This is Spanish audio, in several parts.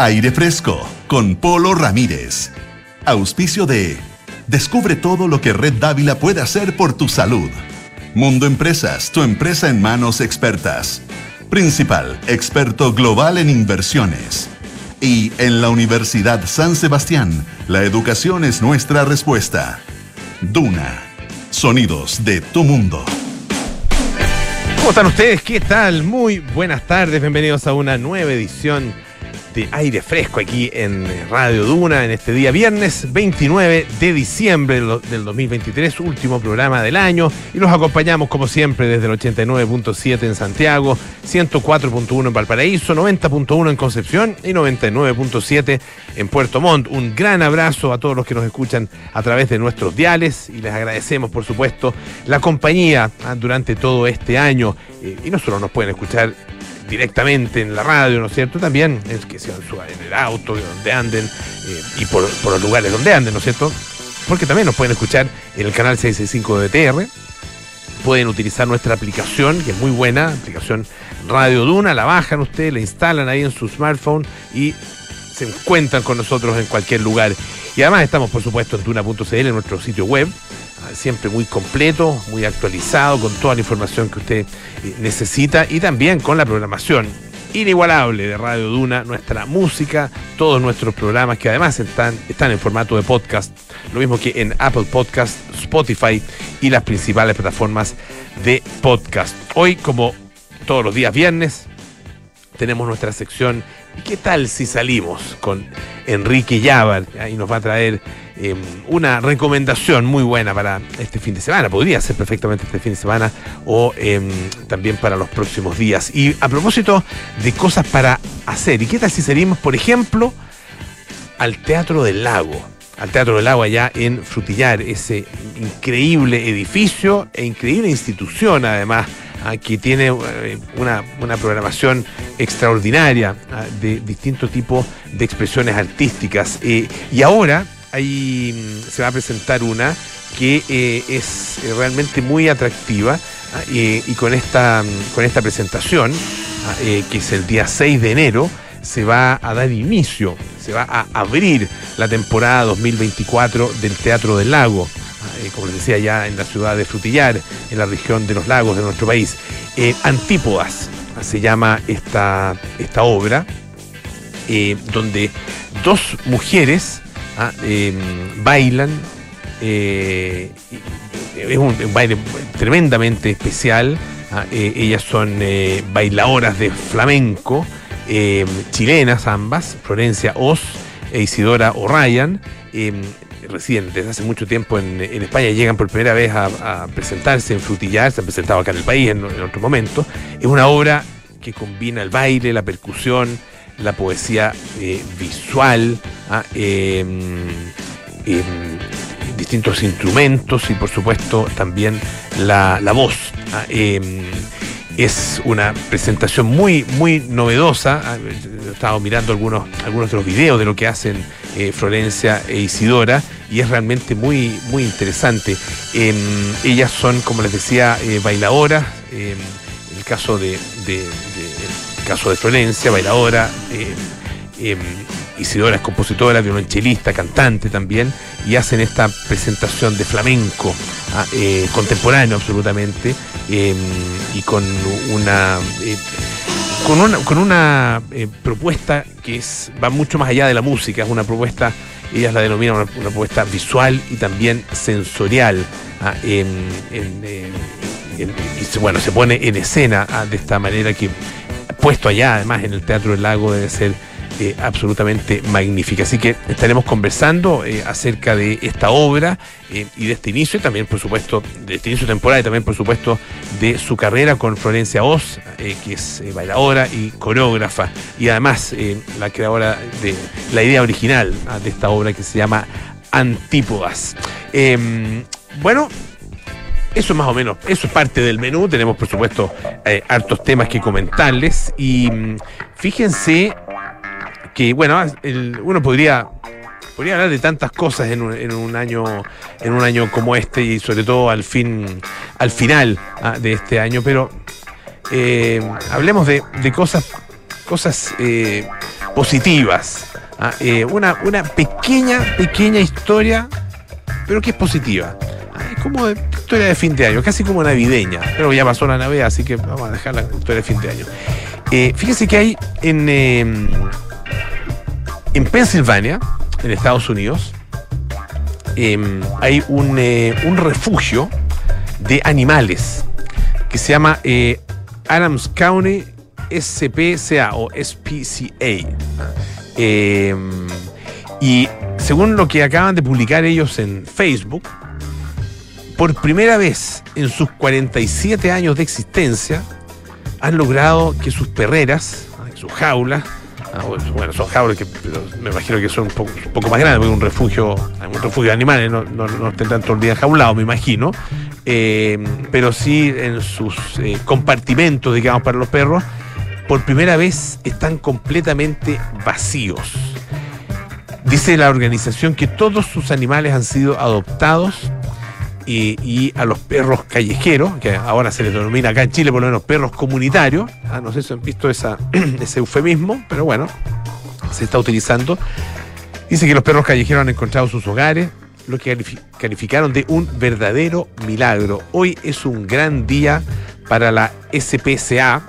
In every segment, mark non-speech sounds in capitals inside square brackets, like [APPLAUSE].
Aire Fresco con Polo Ramírez. Auspicio de Descubre todo lo que Red Dávila puede hacer por tu salud. Mundo Empresas, tu empresa en manos expertas. Principal, experto global en inversiones. Y en la Universidad San Sebastián, la educación es nuestra respuesta. Duna, sonidos de tu mundo. ¿Cómo están ustedes? ¿Qué tal? Muy buenas tardes, bienvenidos a una nueva edición de aire fresco aquí en Radio Duna en este día viernes 29 de diciembre del 2023, último programa del año y los acompañamos como siempre desde el 89.7 en Santiago, 104.1 en Valparaíso, 90.1 en Concepción y 99.7 en Puerto Montt. Un gran abrazo a todos los que nos escuchan a través de nuestros diales y les agradecemos por supuesto la compañía durante todo este año eh, y no solo nos pueden escuchar directamente en la radio, ¿no es cierto? También es que sean en el auto, donde anden eh, y por, los lugares donde anden, ¿no es cierto? Porque también nos pueden escuchar en el canal 665 de TR. Pueden utilizar nuestra aplicación, que es muy buena, aplicación Radio Duna, la bajan ustedes, la instalan ahí en su smartphone y se encuentran con nosotros en cualquier lugar. Y además estamos, por supuesto, en tuna.cl, en nuestro sitio web, siempre muy completo, muy actualizado, con toda la información que usted eh, necesita y también con la programación inigualable de Radio Duna, nuestra música, todos nuestros programas que además están, están en formato de podcast, lo mismo que en Apple Podcast, Spotify y las principales plataformas de podcast. Hoy, como todos los días viernes, tenemos nuestra sección ¿Y qué tal si salimos con Enrique Llávar? Ahí nos va a traer em, una recomendación muy buena para este fin de semana. Podría ser perfectamente este fin de semana o em, también para los próximos días. Y a propósito de cosas para hacer, ¿y qué tal si salimos, por ejemplo, al Teatro del Lago? Al Teatro del Lago allá en Frutillar, ese increíble edificio e increíble institución además Ah, que tiene eh, una, programación extraordinaria ah, de distintos tipos de expresiones artísticas. Eh, y ahora ahí mm, se va a presentar una que eh, es realmente muy atractiva ah, y con esta, mm, con esta presentación, que es el día 6 de enero, se va a dar inicio, se va a abrir la temporada 2024 del Teatro del Lago. Eh, como les decía, ya en la ciudad de Frutillar, en la región de los lagos de nuestro país. Eh, Antípodas se llama esta, esta obra, eh, donde dos mujeres ah, bailan. es un, baile tremendamente especial. Ah, ellas son bailadoras de flamenco, chilenas ambas, Florencia Oz e Isidora O'Ryan residen desde hace mucho tiempo en, España llegan por primera vez a, presentarse en Frutillar, se han presentado acá en el país en, otro momento. Es una obra que combina el baile, la percusión, la poesía eh, visual, ah, em, em, distintos instrumentos y por supuesto también la, voz. Ah, em, es una presentación muy, muy novedosa. Ah, he estado mirando algunos, algunos de los videos de lo que hacen eh, Florencia e Isidora y es realmente muy, muy interesante. Ellas son, como les decía, eh, bailadoras. en el caso de, caso de Florencia, bailadora. Em, Isidora es compositora, violonchelista, cantante también, y hacen esta presentación de flamenco ah, eh, contemporáneo absolutamente, em, y con una eh, con una, con una eh, propuesta que es, va mucho más allá de la música, es una propuesta, ellas la denominan una, propuesta visual y también sensorial. Ah, y bueno, se pone en escena ah, de esta manera que puesto allá, además en el Teatro del Lago, debe ser eh, absolutamente magnífica. Así que estaremos conversando eh, acerca de esta obra eh, y de este inicio, y también, por supuesto, de este inicio de temporada y también, por supuesto, de su carrera con Florencia Oz, que es bailadora y coreógrafa, y además la creadora de la idea original ah, de esta obra que se llama Antípodas. Em, bueno, eso es más o menos, eso es parte del menú. Tenemos, por supuesto, hartos temas que comentarles. Y mm, fíjense que bueno, uno podría podría hablar de tantas cosas en un, año en un año como este y sobre todo al fin al final ah, de este año pero eh, hablemos de, cosas cosas eh, positivas. ¿ah? Eh, una, una pequeña, pequeña historia, pero que es positiva. Es como historia de fin de año, casi como navideña. Pero ya pasó la Navidad, así que vamos a dejar la historia de fin de año. Eh, fíjense que hay en, em, en Pensilvania, en Estados Unidos, em, hay un, eh, un refugio de animales que se llama Adams County SPCA o SPCA. Em, y según lo que acaban de publicar ellos en Facebook, por primera vez en sus 47 años de existencia, han logrado que sus perreras, sus jaulas, ah, bueno, son jaulas que me imagino que son un poco, más grandes, porque un refugio, un refugio de animales no, no, no el día jaulados, me imagino, eh, pero sí en sus eh, compartimentos, digamos, para los perros, por primera vez están completamente vacíos. Dice la organización que todos sus animales han sido adoptados y, a los perros callejeros, que ahora se les denomina acá en Chile por lo menos perros comunitarios, ah, no sé si han visto esa, [CLEARS THROAT] ese eufemismo, pero bueno, se está utilizando. Dice que los perros callejeros han encontrado sus hogares, lo que calificaron de un verdadero milagro. Hoy es un gran día para la SPCA,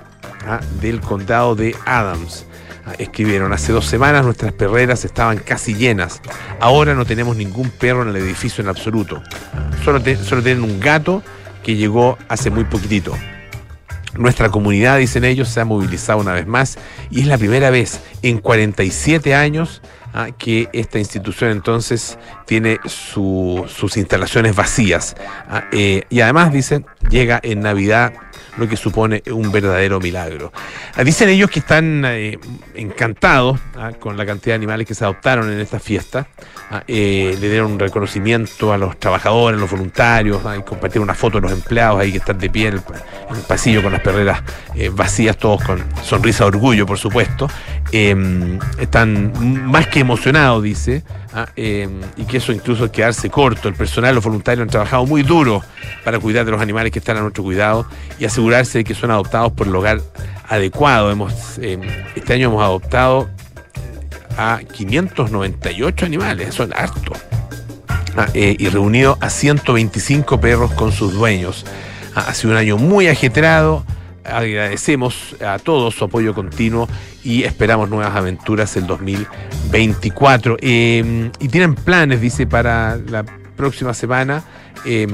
¿ah? del condado de Adams. Ah, escribieron, hace dos semanas nuestras perreras estaban casi llenas. Ahora no tenemos ningún perro en el edificio en absoluto. Solo, solo tienen un gato que llegó hace muy poquitito. Nuestra comunidad, dicen ellos, se ha movilizado una vez más y es la primera vez en 47 años ah, que esta institución entonces tiene sus instalaciones vacías. Eh, y además, dicen, llega en Navidad lo que supone un verdadero milagro. Ah, dicen ellos que están eh, encantados ah, con la cantidad de animales que se adoptaron en esta fiesta. Ah, eh, le dieron un reconocimiento a los trabajadores, a los voluntarios, y compartieron una foto de los empleados ahí que están de pie en el, pasillo con las perreras eh, vacías, todos con sonrisa de orgullo, por supuesto. Em, están más que emocionados, dice, em, y que eso incluso quedarse corto. El personal, los voluntarios han trabajado muy duro para cuidar de los animales que están a nuestro cuidado y asegurarse de que son adoptados por el hogar adecuado. Hemos, em, este año hemos adoptado a 598 animales, son hartos. Ah, eh, y reunido a 125 perros con sus dueños. Ah, ha sido un año muy ajetreado. Agradecemos a todos su apoyo continuo y esperamos nuevas aventuras el 2024. Em, y tienen planes, dice, para la próxima semana Em,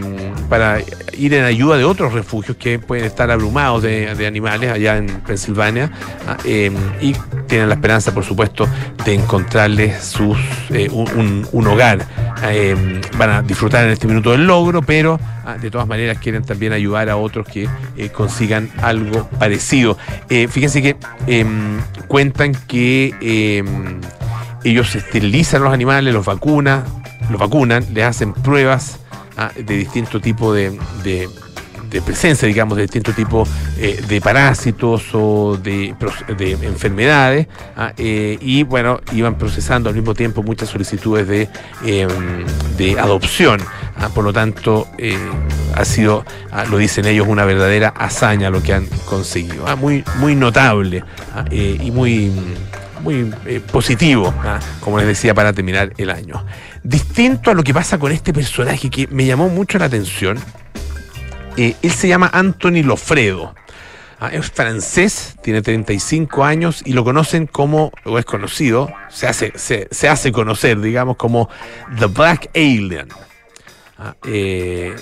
para ir en ayuda de otros refugios que pueden estar abrumados de, animales allá en Pensilvania ah, em, y tienen la esperanza, por supuesto, de encontrarles sus, eh, un, hogar. Em, van a disfrutar en este minuto del logro, pero ah, de todas maneras quieren también ayudar a otros que eh, consigan algo parecido. Eh, fíjense que cuentan que ellos esterilizan los animales, los vacunan, los vacunan, les hacen pruebas Ah, de distinto tipo de, presencia, digamos, de distinto tipo eh, de parásitos o de, enfermedades. Ah, eh, y bueno, iban procesando al mismo tiempo muchas solicitudes de, em, adopción. Ah, por lo tanto, eh, ha sido, lo dicen ellos, una verdadera hazaña lo que han conseguido. muy, muy notable y muy muy positivo, como les decía, para terminar el año distinto a lo que pasa con este personaje que me llamó mucho la atención. Eh, él se llama Anthony Lofredo. Ah, es francés, tiene 35 años y lo conocen como, o es conocido, se hace, se, hace conocer, digamos, como The Black Alien. Ah, eh,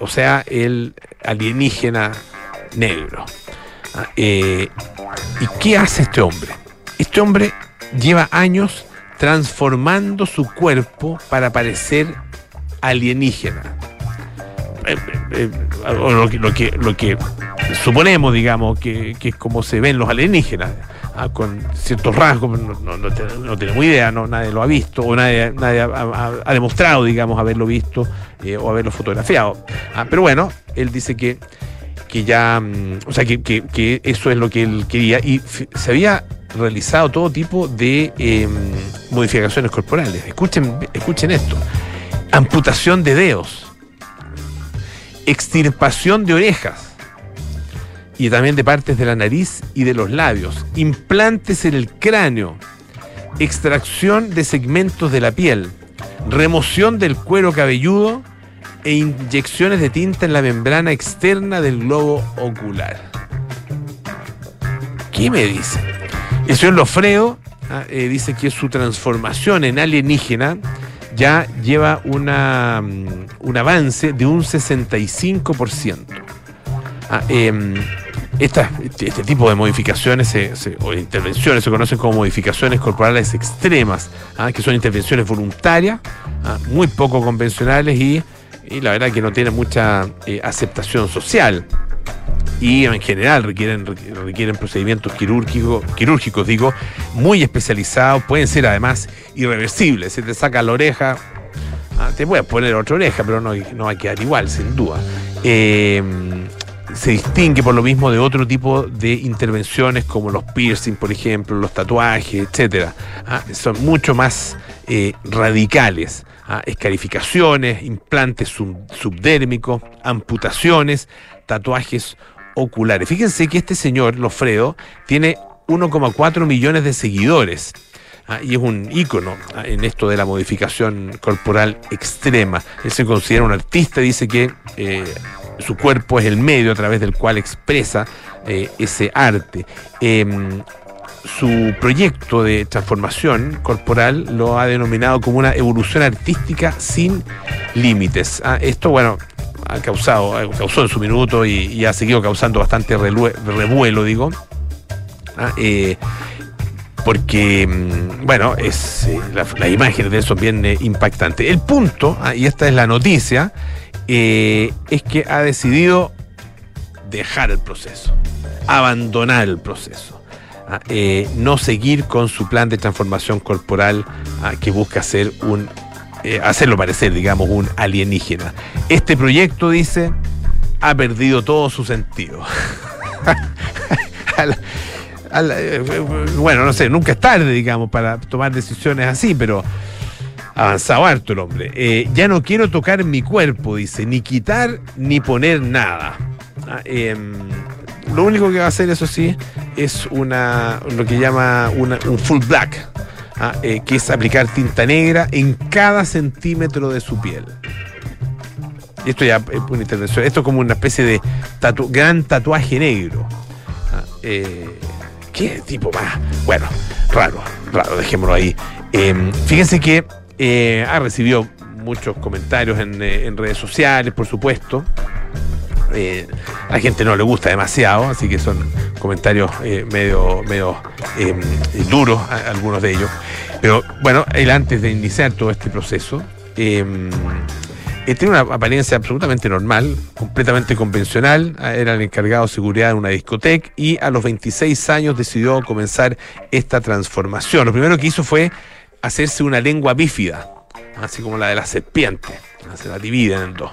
o sea, el alienígena negro. Ah, eh, ¿Y qué hace este hombre? Este hombre lleva años transformando su cuerpo para parecer alienígena. Eh, eh, eh, lo, que, suponemos, digamos, que, es como se ven los alienígenas, ah, con ciertos rasgos, no, tenemos idea, no, nadie lo ha visto, o nadie, ha, demostrado, digamos, haberlo visto o haberlo fotografiado. Ah, pero bueno, él dice que, que ya, mm, o sea, que, que, eso es lo que él quería, y se había realizado todo tipo de em, modificaciones corporales. Escuchen, escuchen esto. Amputación de dedos. Extirpación de orejas. y también de partes de la nariz y de los labios, implantes en el cráneo, extracción de segmentos de la piel, remoción del cuero cabelludo e inyecciones de tinta en la membrana externa del globo ocular. ¿Qué me dice? El señor Lofredo ah, eh, dice que su transformación en alienígena ya lleva una, mm, un avance de un 65%. Ah, em, este, este, tipo de modificaciones o intervenciones se conocen como modificaciones corporales extremas, ah, que son intervenciones voluntarias, muy poco convencionales y, la verdad que no tienen mucha eh, aceptación social y en general requieren, requieren procedimientos quirúrgicos, quirúrgicos, digo, muy especializados, pueden ser además irreversibles. Si te saca la oreja, ah, te puedes poner otra oreja, pero no, no va a quedar igual, sin duda. Em, se distingue por lo mismo de otro tipo de intervenciones como los piercing, por ejemplo, los tatuajes, etcétera. Ah, son mucho más eh, radicales. Ah, escarificaciones, implantes subdérmicos, amputaciones, tatuajes oculares. Fíjense que este señor, Lofredo, tiene 1,4 millones de seguidores. Ah, y es un ícono ah, en esto de la modificación corporal extrema. Él se considera un artista, dice que eh, su cuerpo es el medio a través del cual expresa eh, ese arte. Em, su proyecto de transformación corporal lo ha denominado como una evolución artística sin límites. Ah, esto, bueno, ha causado, causó en su minuto y, ha seguido causando bastante revuelo, digo. Ah, eh, porque, mm, bueno, es, eh, la, imagen de eso bien eh, impactante. El punto, ah, y esta es la noticia, es que ha decidido dejar el proceso, abandonar el proceso. Ah, no seguir con su plan de transformación corporal que busca ser un eh, hacerlo parecer, digamos, un alienígena. Este proyecto, dice, ha perdido todo su sentido. [LAUGHS] Eh, bueno, no sé, nunca es tarde, digamos, para tomar decisiones así, pero avanzado harto el hombre. Eh, ya no quiero tocar mi cuerpo, dice, ni quitar ni poner nada. Ah, em, lo único que va a hacer, eso sí, es una lo que llama un full black. Ah, eh, que es aplicar tinta negra en cada centímetro de su piel. Esto ya es una intervención. Esto es como una especie de gran tatuaje negro. Ah, eh, ¿Qué tipo más? Bueno, raro, raro, dejémoslo ahí. Em, fíjense que eh, ha recibido muchos comentarios en redes sociales, por supuesto. Eh, a gente no le gusta demasiado, así que son comentarios eh, medio, medio em, duros, algunos de ellos. Pero bueno, él antes de iniciar todo este proceso, eh, tiene una apariencia absolutamente normal, completamente convencional. Era el encargado de seguridad de una discoteca y a los 26 años decidió comenzar esta transformación. Lo primero que hizo fue hacerse una lengua bífida, así como la de la serpiente. Se la dividen en dos.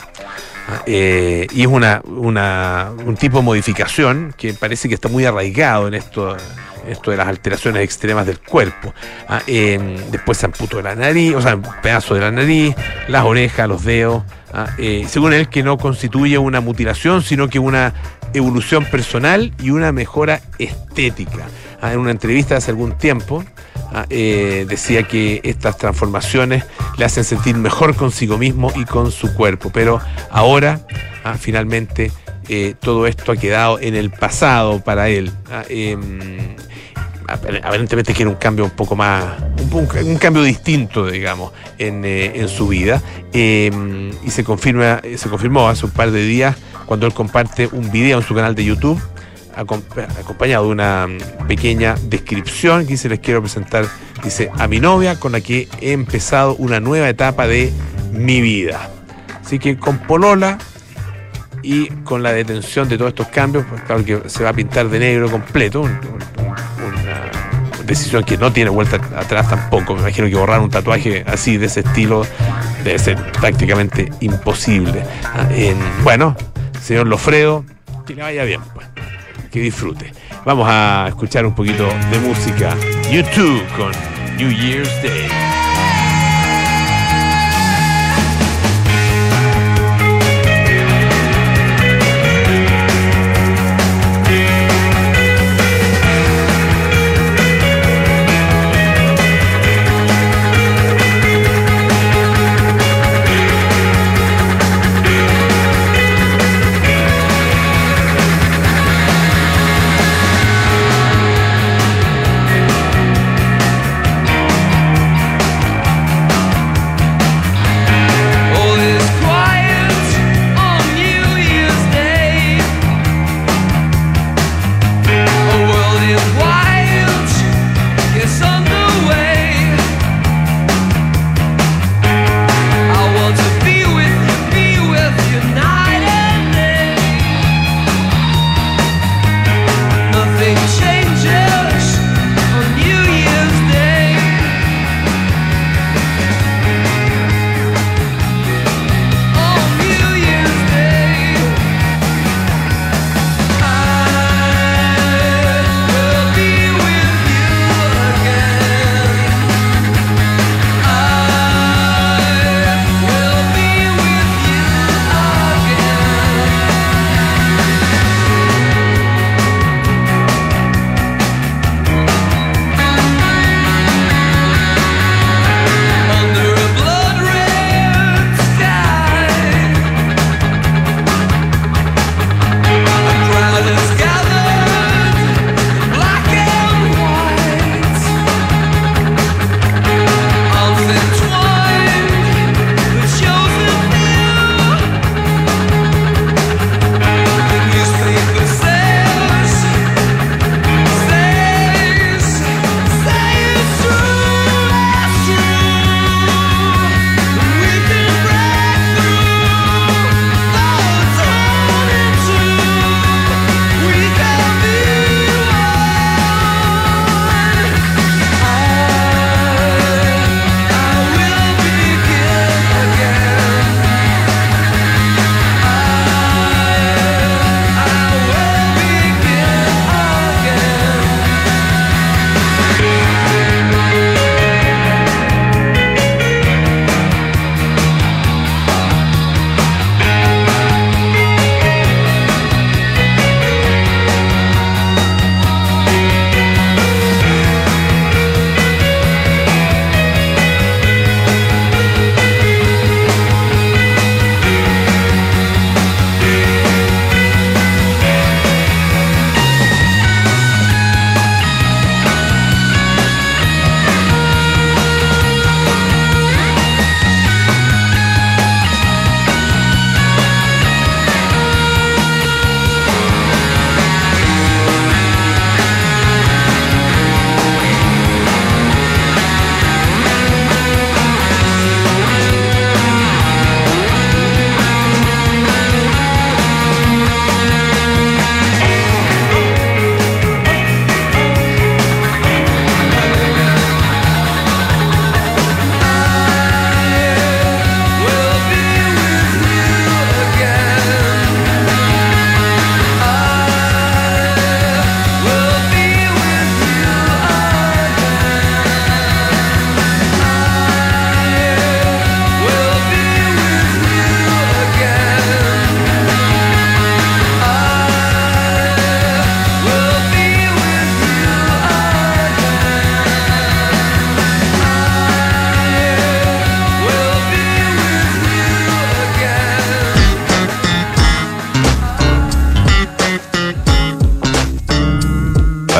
Eh, y es una, un tipo de modificación que parece que está muy arraigado en esto, esto de las alteraciones extremas del cuerpo. Ah, después se amputó la nariz, o sea, un pedazo de la nariz, las orejas, los dedos. Ah, eh, según él, que no constituye una mutilación, sino que una evolución personal y una mejora estética. Ah, en una entrevista hace algún tiempo, Ah, eh, decía que estas transformaciones le hacen sentir mejor consigo mismo y con su cuerpo. Pero ahora, ah, finalmente, eh, todo esto ha quedado en el pasado para él. Ah, em, aparentemente quiere un cambio un poco más, un, cambio distinto, digamos, en, eh, su vida. Em, y se confirma, se confirmó hace un par de días cuando él comparte un video en su canal de YouTube acompañado de una pequeña descripción que se les quiero presentar. Dice, a mi novia con la que he empezado una nueva etapa de mi vida. Así que con Polola y con la detención de todos estos cambios, pues claro que se va a pintar de negro completo, una decisión que no tiene vuelta atrás tampoco. Me imagino que borrar un tatuaje así de ese estilo debe ser prácticamente imposible. Ah, bueno, señor Lofredo, que le vaya bien. Pues que disfrute. Vamos a escuchar un poquito de música. YouTube con New Year's Day.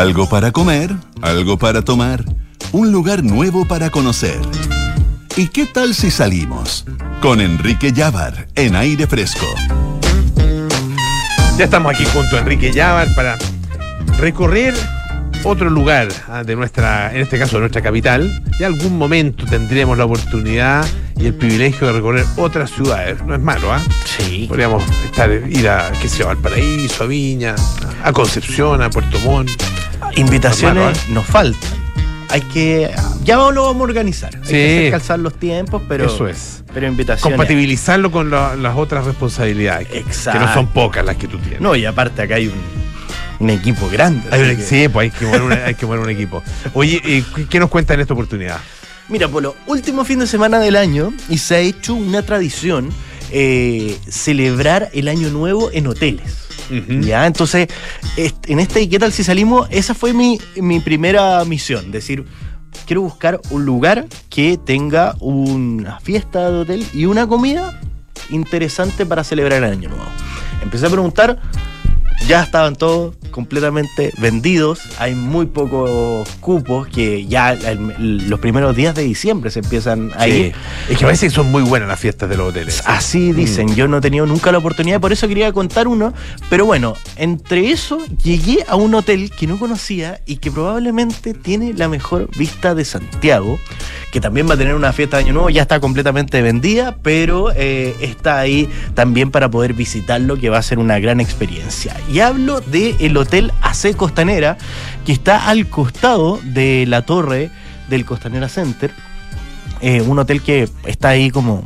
Algo para comer, algo para tomar, un lugar nuevo para conocer. ¿Y qué tal si salimos? Con Enrique Llávar en aire fresco. Ya estamos aquí junto a Enrique Llávar para recorrer otro lugar ah, de nuestra, en este caso de nuestra capital. Y algún momento tendremos la oportunidad y el privilegio de recorrer otras ciudades. No es malo, ¿ah? Sí. Podríamos estar, ir a, qué sé yo, Valparaíso, a Viña, a Concepción, a Puerto Montt. Invitaciones nos faltan. Hay que. Ya lo vamos a organizar. Hay Sí. que calzar los tiempos, pero. Eso es. Pero invitaciones. Compatibilizarlo con la- las otras responsabilidades. que- Exacto. Que no son pocas las que tú tienes. No, y aparte acá hay un, un equipo grande. Hay así un- que- sí, pues hay que, mover una- hay que mover un equipo. Oye, eh, ¿qué- ¿qué nos cuenta en esta oportunidad? Mira, Polo, último fin de semana del año y se ha hecho una tradición eh, celebrar el año nuevo en hoteles. Ya, entonces, en este ¿y qué tal si salimos? Esa fue mi, mi primera misión, decir, quiero buscar un lugar que tenga una fiesta de hotel y una comida interesante para celebrar el año nuevo. Empecé a preguntar, ya estaban todos completamente vendidos, hay muy pocos cupos que ya el- los primeros días de diciembre se empiezan a ir. Sí. Es que parece que son muy buenas las fiestas de los hoteles. Así dicen, yo no he tenido nunca la oportunidad, por eso quería contar uno, pero bueno, entre eso llegué a un hotel que no conocía y que probablemente tiene la mejor vista de Santiago, que también va a tener una fiesta de Año Nuevo, ya está completamente vendida, pero eh, está ahí también para poder visitarlo, que va a ser una gran experiencia. Y hablo del Hotel AC Costanera, que está al costado de la torre del Costanera Center, eh, un hotel que está ahí como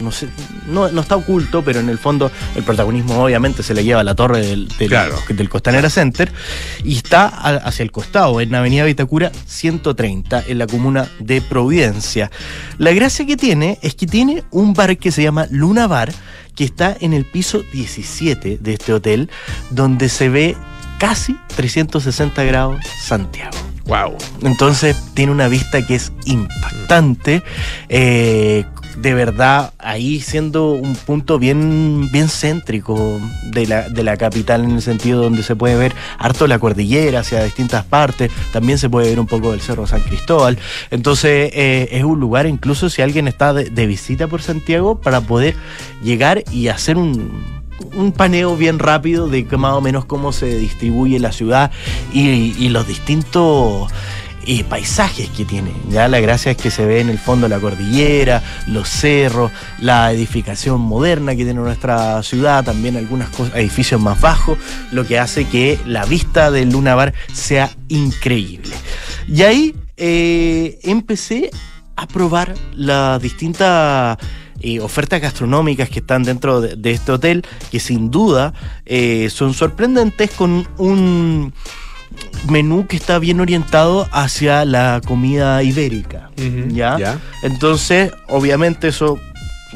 no sé, no, no está oculto, pero en el fondo el protagonismo obviamente se le lleva a la torre del, del, Claro. del Costanera Center y está a- hacia el costado, en Avenida Vitacura 130, en la comuna de Providencia. La gracia que tiene es que tiene un bar que se llama Luna Bar, que está en el piso 17 de este hotel, donde se ve casi 360 grados Santiago. Wow. Entonces tiene una vista que es impactante. eh, de verdad, ahí siendo un punto bien, bien céntrico de la, de la capital, en el sentido donde se puede ver harto la cordillera hacia distintas partes. También se puede ver un poco del Cerro San Cristóbal. Entonces, eh, es un lugar, incluso si alguien está de, de visita por Santiago, para poder llegar y hacer un un paneo bien rápido de más o menos cómo se distribuye la ciudad y los distintos eh, paisajes que tiene. Ya la gracia es que se ve en el fondo la cordillera, los cerros, la edificación moderna que tiene nuestra ciudad, también algunos edificios más bajos, lo que hace que la vista del Luna Bar sea increíble. Y ahí eh, empecé a probar las distintas eh, ofertas gastronómicas que están dentro de, este hotel, que sin duda eh, son sorprendentes con un menú que está bien orientado hacia la comida ibérica. Ya. Entonces, obviamente eso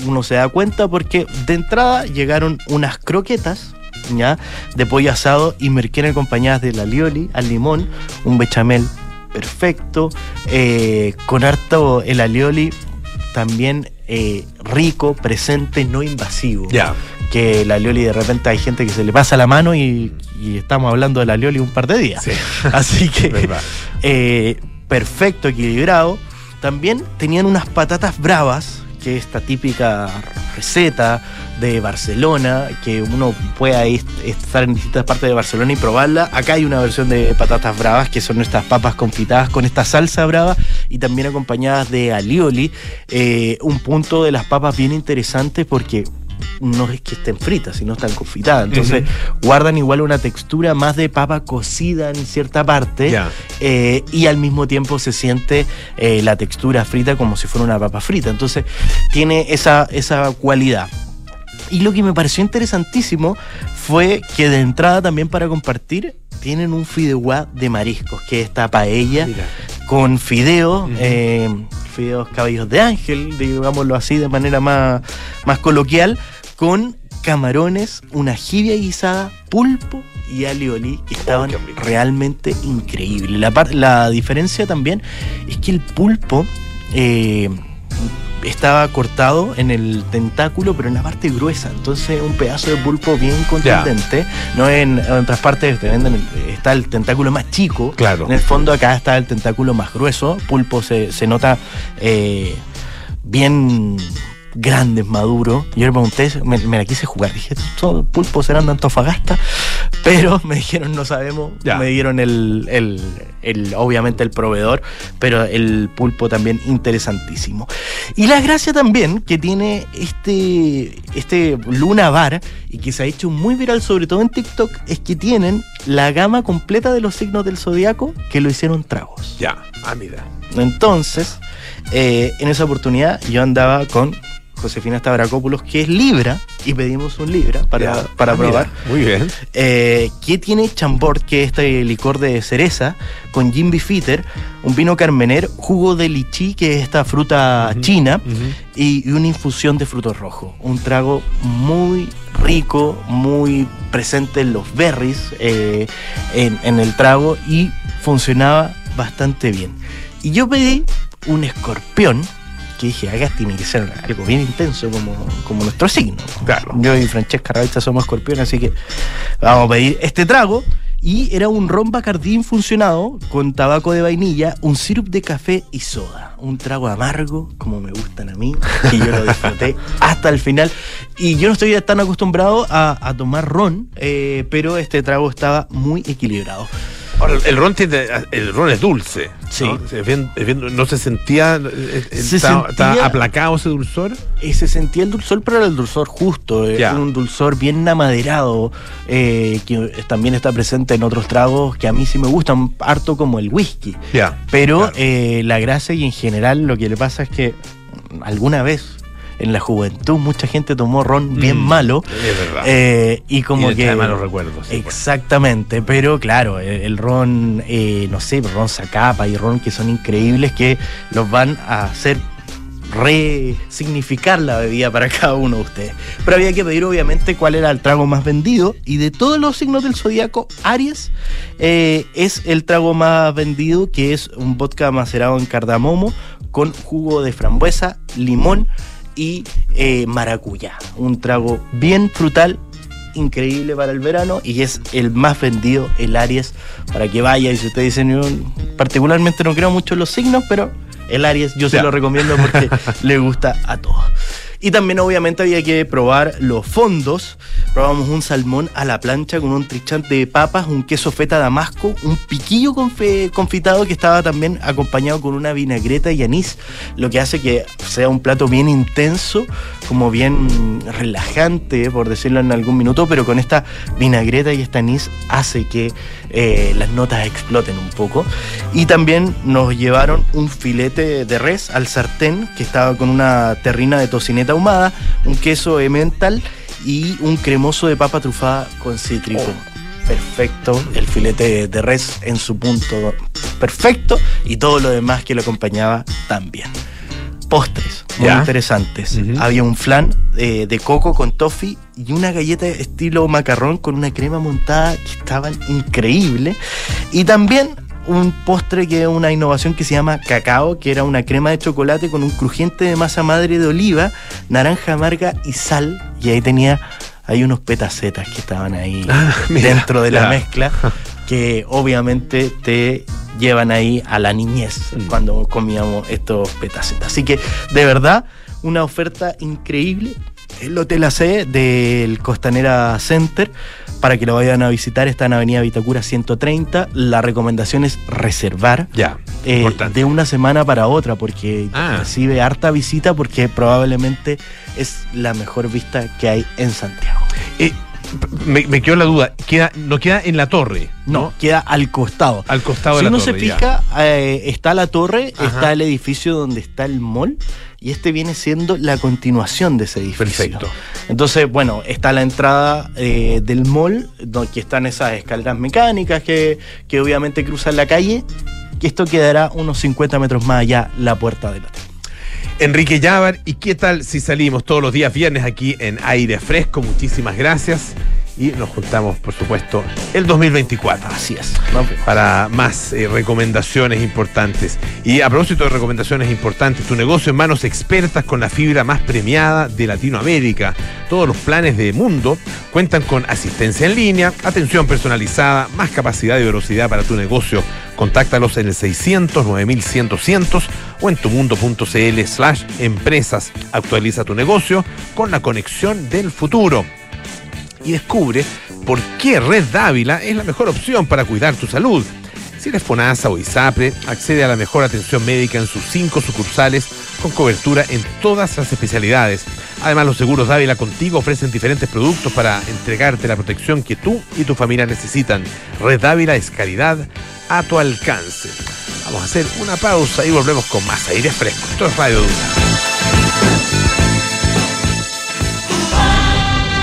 uno se da cuenta porque de entrada llegaron unas croquetas. ¿Ya? De pollo asado y merquén acompañadas de la lioli al limón, un bechamel perfecto, eh, con harto el alioli también eh, rico, presente, no invasivo. Ya. Que la alioli de repente hay gente que se le pasa la mano y, y estamos hablando de la alioli un par de días. Sí. [LAUGHS] Así que eh, perfecto, equilibrado. También tenían unas patatas bravas, que es esta típica receta de Barcelona, que uno puede ahí estar en distintas partes de Barcelona y probarla. Acá hay una versión de patatas bravas, que son nuestras papas confitadas con esta salsa brava y también acompañadas de alioli. Eh, un punto de las papas bien interesante porque no es que estén fritas, sino están confitadas. Entonces guardan igual una textura más de papa cocida en cierta parte eh, y al mismo tiempo se siente eh, la textura frita como si fuera una papa frita. Entonces tiene esa, esa cualidad. Y lo que me pareció interesantísimo fue que de entrada también para compartir tienen un fideuá de mariscos, que es esta paella Mira. con fideos, Ujú. eh, fideos cabellos de ángel, digámoslo así de manera más, más coloquial, con camarones, una jibia guisada, pulpo y alioli, que estaban qué rico. realmente increíbles. La, la diferencia también es que el pulpo, eh, estaba cortado en el tentáculo, pero en la parte gruesa. Entonces, un pedazo de pulpo bien contundente. No en, en otras partes te venden, el- está el tentáculo más chico. Claro. En el fondo, acá está el tentáculo más grueso. Pulpo se, se nota eh, bien grandes, maduros. Yo le pregunté, me, me la quise jugar. Dije, ¿estos pulpos serán de Antofagasta? Pero [LAUGHS] me dijeron, no sabemos. Ya. Me dieron el, el- el- obviamente el proveedor, pero el pulpo también interesantísimo. Y la gracia también que tiene este, este Luna Bar y que se ha hecho muy viral, sobre todo en TikTok, es que tienen la gama completa de los signos del zodiaco que lo hicieron tragos. Ya. Ah, mira. Entonces, eh, en esa oportunidad yo andaba con Josefina Stavrakopoulos, que es Libra, y pedimos un Libra para, Ya. para Ah, mira. probar. Muy bien. Eh, que tiene chambord, que es este licor de cereza, con gin bifitter, un vino carmener, jugo de lichi, que es esta fruta china, y, y una infusión de frutos rojos. Un trago muy rico, muy presente en los berries, eh, en, en el trago, y funcionaba bastante bien. Y yo pedí un escorpión, que dije, acá tiene que ser algo bien intenso como, como nuestro signo. Claro. Yo y Francesca Ravizza somos escorpión, así que vamos a pedir este trago. Y era un ron Bacardí infusionado con tabaco de vainilla, un sirup de café y soda. Un trago amargo, como me gustan a mí, y yo lo disfruté [LAUGHS] hasta el final. Y yo no estoy tan acostumbrado a, a tomar ron, eh, pero este trago estaba muy equilibrado. Ahora, el ron, tiene, el ron es dulce. Sí. ¿no? Es bien- es bien- no se sentía. eh, eh, Se está, sentía- aplacado ese dulzor. Eh, se sentía el dulzor, pero era el dulzor justo. eh, Ya. un dulzor bien amaderado, eh, que también está presente en otros tragos que a mí sí me gustan, harto como el whisky. Ya. Pero Claro. eh, la gracia y en general lo que le pasa es que alguna vez en la juventud mucha gente tomó ron bien Mm, malo. Es verdad. eh, y como Y que. malos recuerdos. sí, pues. Exactamente, pero claro, el, el ron, eh, no sé, ron Zacapa y ron que son increíbles que los van a hacer resignificar la bebida para cada uno de ustedes. Pero había que pedir obviamente cuál era el trago más vendido y de todos los signos del zodiaco, Aries eh, es el trago más vendido que es un vodka macerado en cardamomo con jugo de frambuesa, limón y eh, maracuyá. Un trago bien frutal, increíble para el verano y es el más vendido, el Aries, para que vaya. Y si ustedes dicen, yo particularmente no creo mucho en los signos, pero el Aries yo se lo recomiendo porque [LAUGHS] le gusta a todos. Y también obviamente había que probar los fondos. Probamos un salmón a la plancha con un trichante de papas, un queso feta damasco, un piquillo confitado que estaba también acompañado con una vinagreta y anís, lo que hace que sea un plato bien intenso, como bien relajante, por decirlo en algún minuto, pero con esta vinagreta y este anís hace que eh, las notas exploten un poco. Y también nos llevaron un filete de res al sartén que estaba con una terrina de tocineta ahumada, un queso emmental y un cremoso de papa trufada con cítrico. Perfecto, el filete de res en su punto perfecto y todo lo demás que lo acompañaba también. Postres, muy Ya. interesantes. Había un flan eh, de coco con toffee y una galleta estilo macarrón con una crema montada que estaban increíbles. Y también un postre que es una innovación que se llama cacao, que era una crema de chocolate con un crujiente de masa madre de oliva, naranja amarga y sal. Y ahí tenía, hay unos petacetas que estaban ahí Ah, [LAUGHS] mira, dentro de la ya. mezcla, [LAUGHS] que obviamente te llevan ahí a la niñez Mm. cuando comíamos estos petacetas. Así que de verdad, una oferta increíble. El Hotel AC del Costanera Center, para que lo vayan a visitar, está en Avenida Vitacura 130. La recomendación es reservar Ya. eh, de una semana para otra, porque Ah. recibe harta visita, porque probablemente es la mejor vista que hay en Santiago. Eh, me, me quedó la duda. Queda, no queda en la torre. No, queda al costado. Al costado si de la uno torre. se ya. fija, eh, está la torre, Ajá. está el edificio donde está el mall, y este viene siendo la continuación de ese edificio. Perfecto. Entonces, bueno, está la entrada eh, del mall, donde están esas escaleras mecánicas que, que obviamente cruzan la calle, y esto quedará unos 50 metros más allá, la puerta del hotel. Enrique Llávar, ¿y qué tal si salimos todos los días viernes aquí en aire fresco? Muchísimas gracias. Y nos juntamos, por supuesto, el 2024. Así es. Para más eh, recomendaciones importantes. Y a propósito de recomendaciones importantes, tu negocio en manos expertas con la fibra más premiada de Latinoamérica. Todos los planes de Mundo cuentan con asistencia en línea, atención personalizada, más capacidad y velocidad para tu negocio. Contáctalos en el 600 9100 o en tumundo.cl slash empresas. Actualiza tu negocio con la conexión del futuro y descubre por qué Red Dávila es la mejor opción para cuidar tu salud. Si eres FONASA o ISAPRE, accede a la mejor atención médica en sus cinco sucursales con cobertura en todas las especialidades. Además, los seguros Dávila contigo ofrecen diferentes productos para entregarte la protección que tú y tu familia necesitan. Red Dávila es calidad a tu alcance. Vamos a hacer una pausa y volvemos con más aire fresco. Esto es Radio Duna.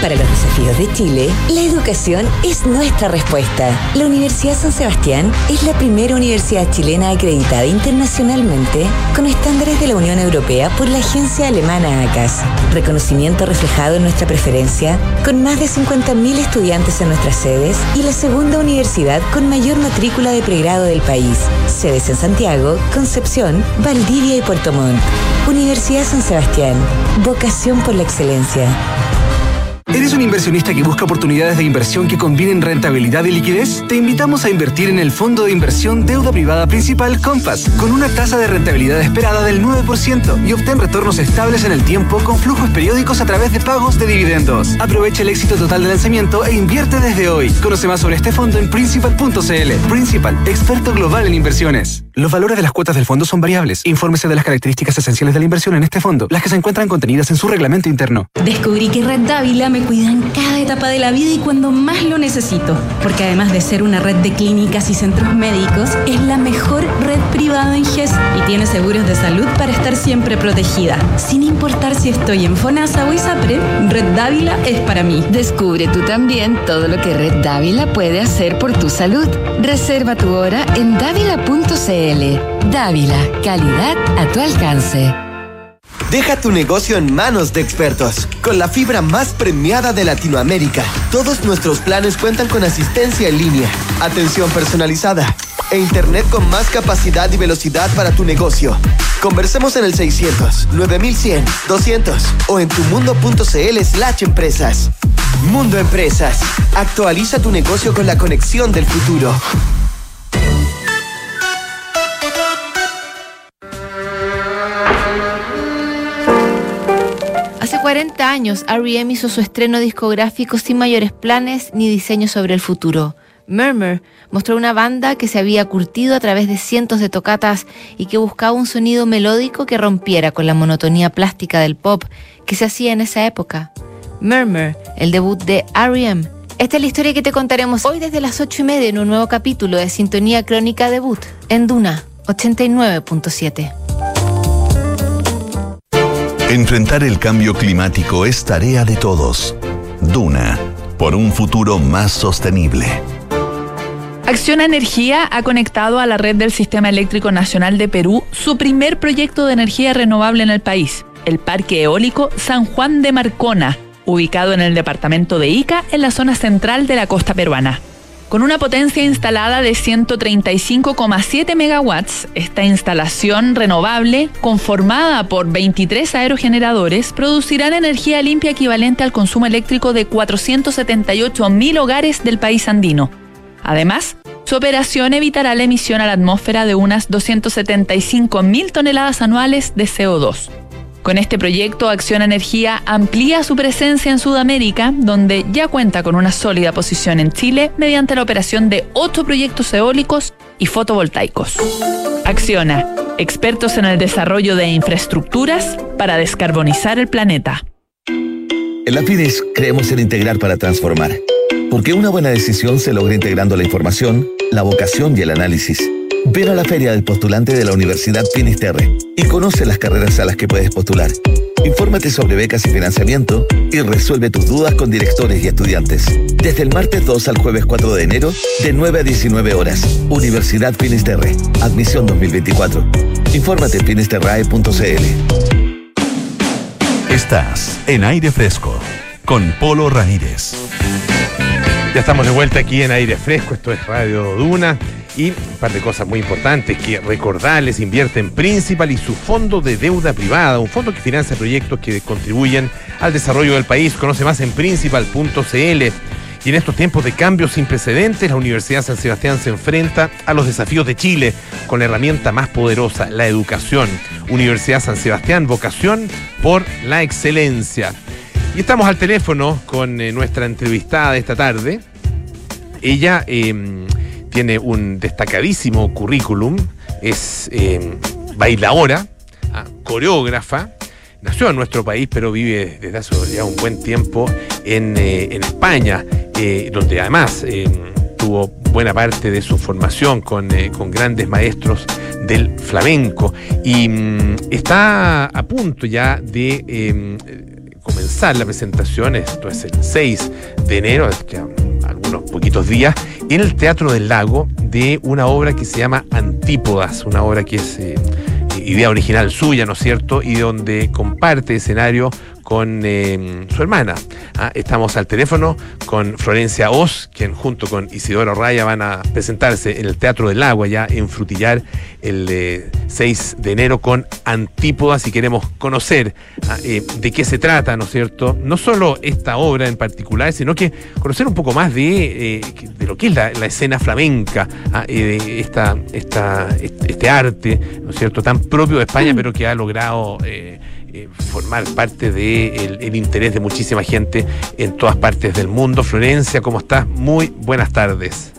Para los desafíos de Chile, la educación es nuestra respuesta. La Universidad San Sebastián es la primera universidad chilena acreditada internacionalmente con estándares de la Unión Europea por la agencia alemana ACAS. Reconocimiento reflejado en nuestra preferencia, con más de 50.000 estudiantes en nuestras sedes y la segunda universidad con mayor matrícula de pregrado del país. Sedes en Santiago, Concepción, Valdivia y Puerto Montt. Universidad San Sebastián. Vocación por la excelencia. ¿Eres un inversionista que busca oportunidades de inversión que combinen rentabilidad y liquidez? Te invitamos a invertir en el fondo de inversión deuda privada principal Compass, con una tasa de rentabilidad esperada del 9% y obtén retornos estables en el tiempo con flujos periódicos a través de pagos de dividendos. Aprovecha el éxito total de lanzamiento e invierte desde hoy. Conoce más sobre este fondo en principal.cl. Principal, experto global en inversiones. Los valores de las cuotas del fondo son variables. Infórmese de las características esenciales de la inversión en este fondo, las que se encuentran contenidas en su reglamento interno. Descubrí que Red Dávila me cuida en cada etapa de la vida y cuando más lo necesito. Porque además de ser una red de clínicas y centros médicos, es la mejor red privada en GES y tiene seguros de salud para estar siempre protegida. Sin importar si estoy en FONASA o ISAPRE, Red Dávila es para mí. Descubre tú también todo lo que Red Dávila puede hacer por tu salud. Reserva tu hora en dávila.cl. Dávila, calidad a tu alcance. Deja tu negocio en manos de expertos. Con la fibra más premiada de Latinoamérica, todos nuestros planes cuentan con asistencia en línea, atención personalizada e internet con más capacidad y velocidad para tu negocio. Conversemos en el 600 9100 200 o en tumundo.cl slash empresas. Mundo Empresas. Actualiza tu negocio con la conexión del futuro. Hace 40 años, R.E.M. hizo su estreno discográfico sin mayores planes ni diseños sobre el futuro. Murmur mostró una banda que se había curtido a través de cientos de tocatas y que buscaba un sonido melódico que rompiera con la monotonía plástica del pop que se hacía en esa época. Murmur, el debut de R.E.M. Esta es la historia que te contaremos hoy desde las 8 y media en un nuevo capítulo de Sintonía Crónica Debut en Duna 89.7. Enfrentar el cambio climático es tarea de todos. Duna, por un futuro más sostenible. Acciona Energía ha conectado a la red del Sistema Eléctrico Nacional de Perú su primer proyecto de energía renovable en el país, el Parque Eólico San Juan de Marcona, ubicado en el departamento de Ica, en la zona central de la costa peruana. Con una potencia instalada de 135,7 megawatts, esta instalación renovable, conformada por 23 aerogeneradores, producirá energía limpia equivalente al consumo eléctrico de 478 mil hogares del país andino. Además, su operación evitará la emisión a la atmósfera de unas 275 mil toneladas anuales de CO2. Con este proyecto, Acción Energía amplía su presencia en Sudamérica, donde ya cuenta con una sólida posición en Chile mediante la operación de ocho proyectos eólicos y fotovoltaicos. Acciona, expertos en el desarrollo de infraestructuras para descarbonizar el planeta. En la FIDES creemos en integrar para transformar, porque una buena decisión se logra integrando la información, la vocación y el análisis. Ven a la feria del postulante de la Universidad Finisterre y conoce las carreras a las que puedes postular. Infórmate sobre becas y financiamiento y resuelve tus dudas con directores y estudiantes. Desde el martes 2 al jueves 4 de enero, de 9 a 19 horas. Universidad Finisterre. Admisión 2024. Infórmate en finisterrae.cl. Estás en aire fresco con Polo Ramírez. Ya estamos de vuelta aquí en aire fresco, esto es Radio Duna y un par de cosas muy importantes que recordarles, invierte en Principal y su fondo de deuda privada, un fondo que financia proyectos que contribuyen al desarrollo del país. Conoce más en principal.cl. Y en estos tiempos de cambios sin precedentes, la Universidad San Sebastián se enfrenta a los desafíos de Chile con la herramienta más poderosa, la educación. Universidad San Sebastián, vocación por la excelencia. Y estamos al teléfono con eh, nuestra entrevistada de esta tarde. Ella em, tiene un destacadísimo currículum, es em, bailadora, ah, coreógrafa, nació en nuestro país, pero vive desde hace ya un buen tiempo en, eh, España, eh, donde además em, tuvo buena parte de su formación con, con grandes maestros del flamenco. Y mm, está a punto ya de comenzar la presentación, esto es el 6 de enero, ya algunos poquitos días, en el Teatro del Lago de una obra que se llama Antípodas, una obra que es eh, idea original suya, ¿no es cierto? Y donde comparte escenario con eh, su hermana. Ah, estamos al teléfono con Florencia Oz, quien junto con Isidoro Raya van a presentarse en el Teatro del Agua, ya en Frutillar, el 6 de enero con Antípodas y queremos conocer ah, eh, de qué se trata, ¿no es cierto? No solo esta obra en particular, sino que conocer un poco más de, eh, de lo que es la, escena flamenca, ah, de esta, esta, este arte, ¿no es cierto?, tan propio de España, pero que ha logrado eh, formar parte del el interés de muchísima gente en todas partes del mundo. Florencia, ¿cómo estás? Muy buenas tardes.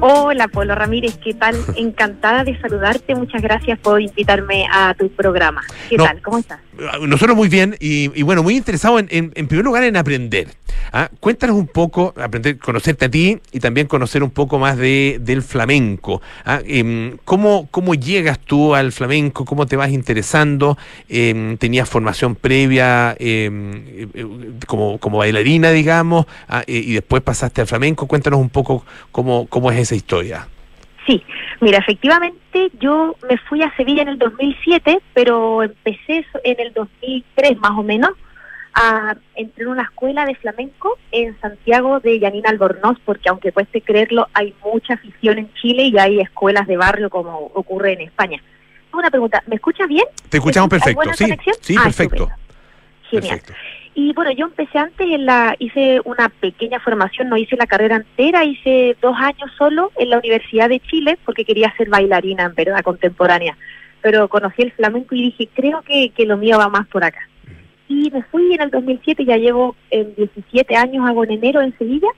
Hola, Polo Ramírez, ¿qué tal? [LAUGHS] Encantada de saludarte. Muchas gracias por invitarme a tu programa. ¿Qué tal? ¿Cómo estás? Nosotros muy bien y, bueno, muy interesado en, en, primer lugar en aprender. ¿ah? Cuéntanos un poco, aprender, conocerte a ti y también conocer un poco más de, del flamenco. ¿ah? Em, ¿cómo, ¿Cómo llegas tú al flamenco? ¿Cómo te vas interesando? Em, ¿Tenías formación previa em, eh, como, como bailarina, digamos, ¿ah? y después pasaste al flamenco? Cuéntanos un poco cómo, cómo es esa historia. Sí, mira, efectivamente yo me fui a Sevilla en el 2007, pero empecé en el 2003 más o menos a entrar en una escuela de flamenco en Santiago de Yanina Albornoz, porque aunque cueste creerlo, hay mucha afición en Chile y hay escuelas de barrio como ocurre en España. Una pregunta, ¿me escuchas bien? Te escuchamos perfecto, sí, sí, ah, perfecto. Genial. Y bueno, yo empecé antes, en la, hice una pequeña formación, no hice la carrera entera, hice dos años solo en la Universidad de Chile porque quería ser bailarina en verdad contemporánea. Pero conocí el flamenco y dije, creo que, que lo mío va más por acá. Y me fui en el 2007, ya llevo en 17 años, hago en enero en Sevilla.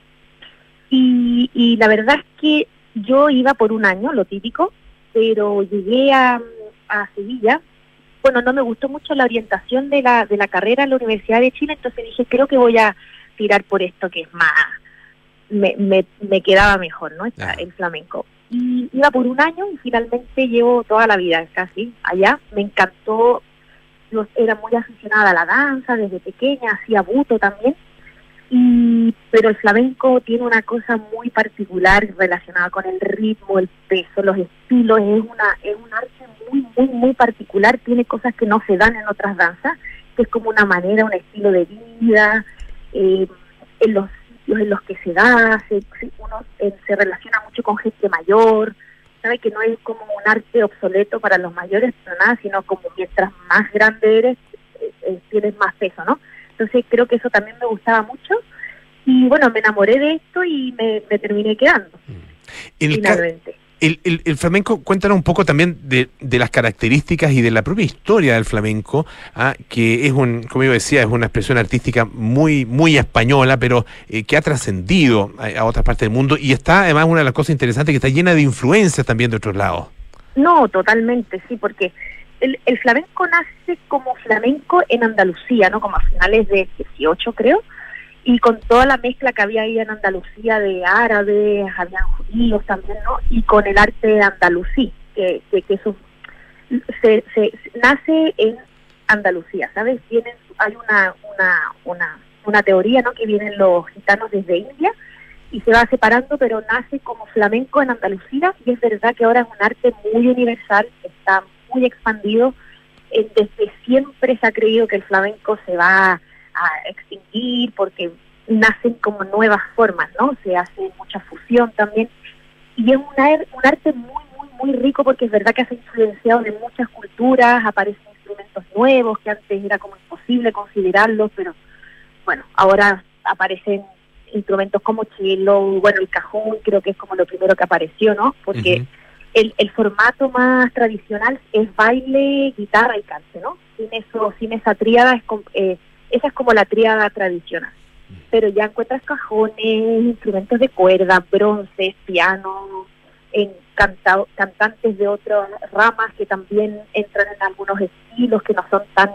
Y, y la verdad es que yo iba por un año, lo típico, pero llegué a, a Sevilla bueno, no me gustó mucho la orientación de la, de la carrera en la Universidad de Chile, entonces dije, creo que voy a tirar por esto que es más, me, me, quedaba mejor, ¿no? El flamenco. Y iba por un año y finalmente llevo toda la vida casi allá. Me encantó, yo era muy aficionada a la danza desde pequeña, hacía buto también. Y, pero el flamenco tiene una cosa muy particular relacionada con el ritmo, el peso, los estilos, es una es un arte muy muy muy particular, tiene cosas que no se dan en otras danzas, que es como una manera, un estilo de vida, eh, en los sitios en los que se da, se, uno eh, se relaciona mucho con gente mayor, sabe que no es como un arte obsoleto para los mayores, nada, sino como mientras más grande eres, eh, tienes más peso, ¿no? Entonces creo que eso también me gustaba mucho y bueno, me enamoré de esto y me, terminé quedando. El finalmente. El, el, flamenco, cuéntanos un poco también de, de, las características y de la propia historia del flamenco, ah, que es un, como yo decía, es una expresión artística muy, muy española, pero eh, que ha trascendido a, a, otras partes del mundo y está además una de las cosas interesantes que está llena de influencias también de otros lados. No, totalmente, sí, porque el, flamenco nace como flamenco en Andalucía, ¿no? Como a finales de 18, creo, y con toda la mezcla que había ahí en Andalucía de árabes, habían judíos también, ¿no? Y con el arte andalusí, que, que, eso se, se, nace en Andalucía, ¿sabes? Tienen, hay una, una, una, una teoría, ¿no? Que vienen los gitanos desde India y se va separando, pero nace como flamenco en Andalucía y es verdad que ahora es un arte muy universal, está muy expandido. desde siempre se ha creído que el flamenco se va a extinguir porque nacen como nuevas formas, ¿no? Se hace mucha fusión también. Y es una, un arte muy, muy, muy rico porque es verdad que ha influenciado de muchas culturas, aparecen instrumentos nuevos que antes era como imposible considerarlos, pero bueno, ahora aparecen instrumentos como cello, bueno, el cajón creo que es como lo primero que apareció, ¿no? Porque el, el formato más tradicional es baile, guitarra y cante, ¿no? Sin eso, sin esa tríada, es, eh, esa es como la tríada tradicional. Pero ya encuentras cajones, instrumentos de cuerda, bronces, piano, en cantantes de otras ramas que también entran en algunos estilos que no son tan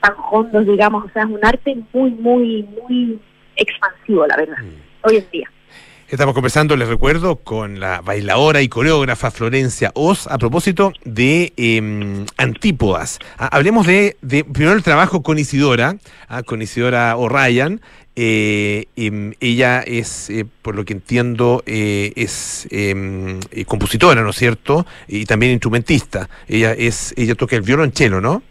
tan hondos, digamos, o sea, es un arte muy, muy, muy expansivo, la verdad, mm. hoy en día. Estamos conversando, les recuerdo, con la bailadora y coreógrafa Florencia Oz a propósito de eh, Antípodas. Ah, hablemos de, de, primero el trabajo con Isidora, ah, con Isidora O'Ryan. Eh, em, ella es, eh, por lo que entiendo, eh, es em, compositora, ¿no es cierto? Y también instrumentista. Ella es, ella toca el violonchelo, ¿no?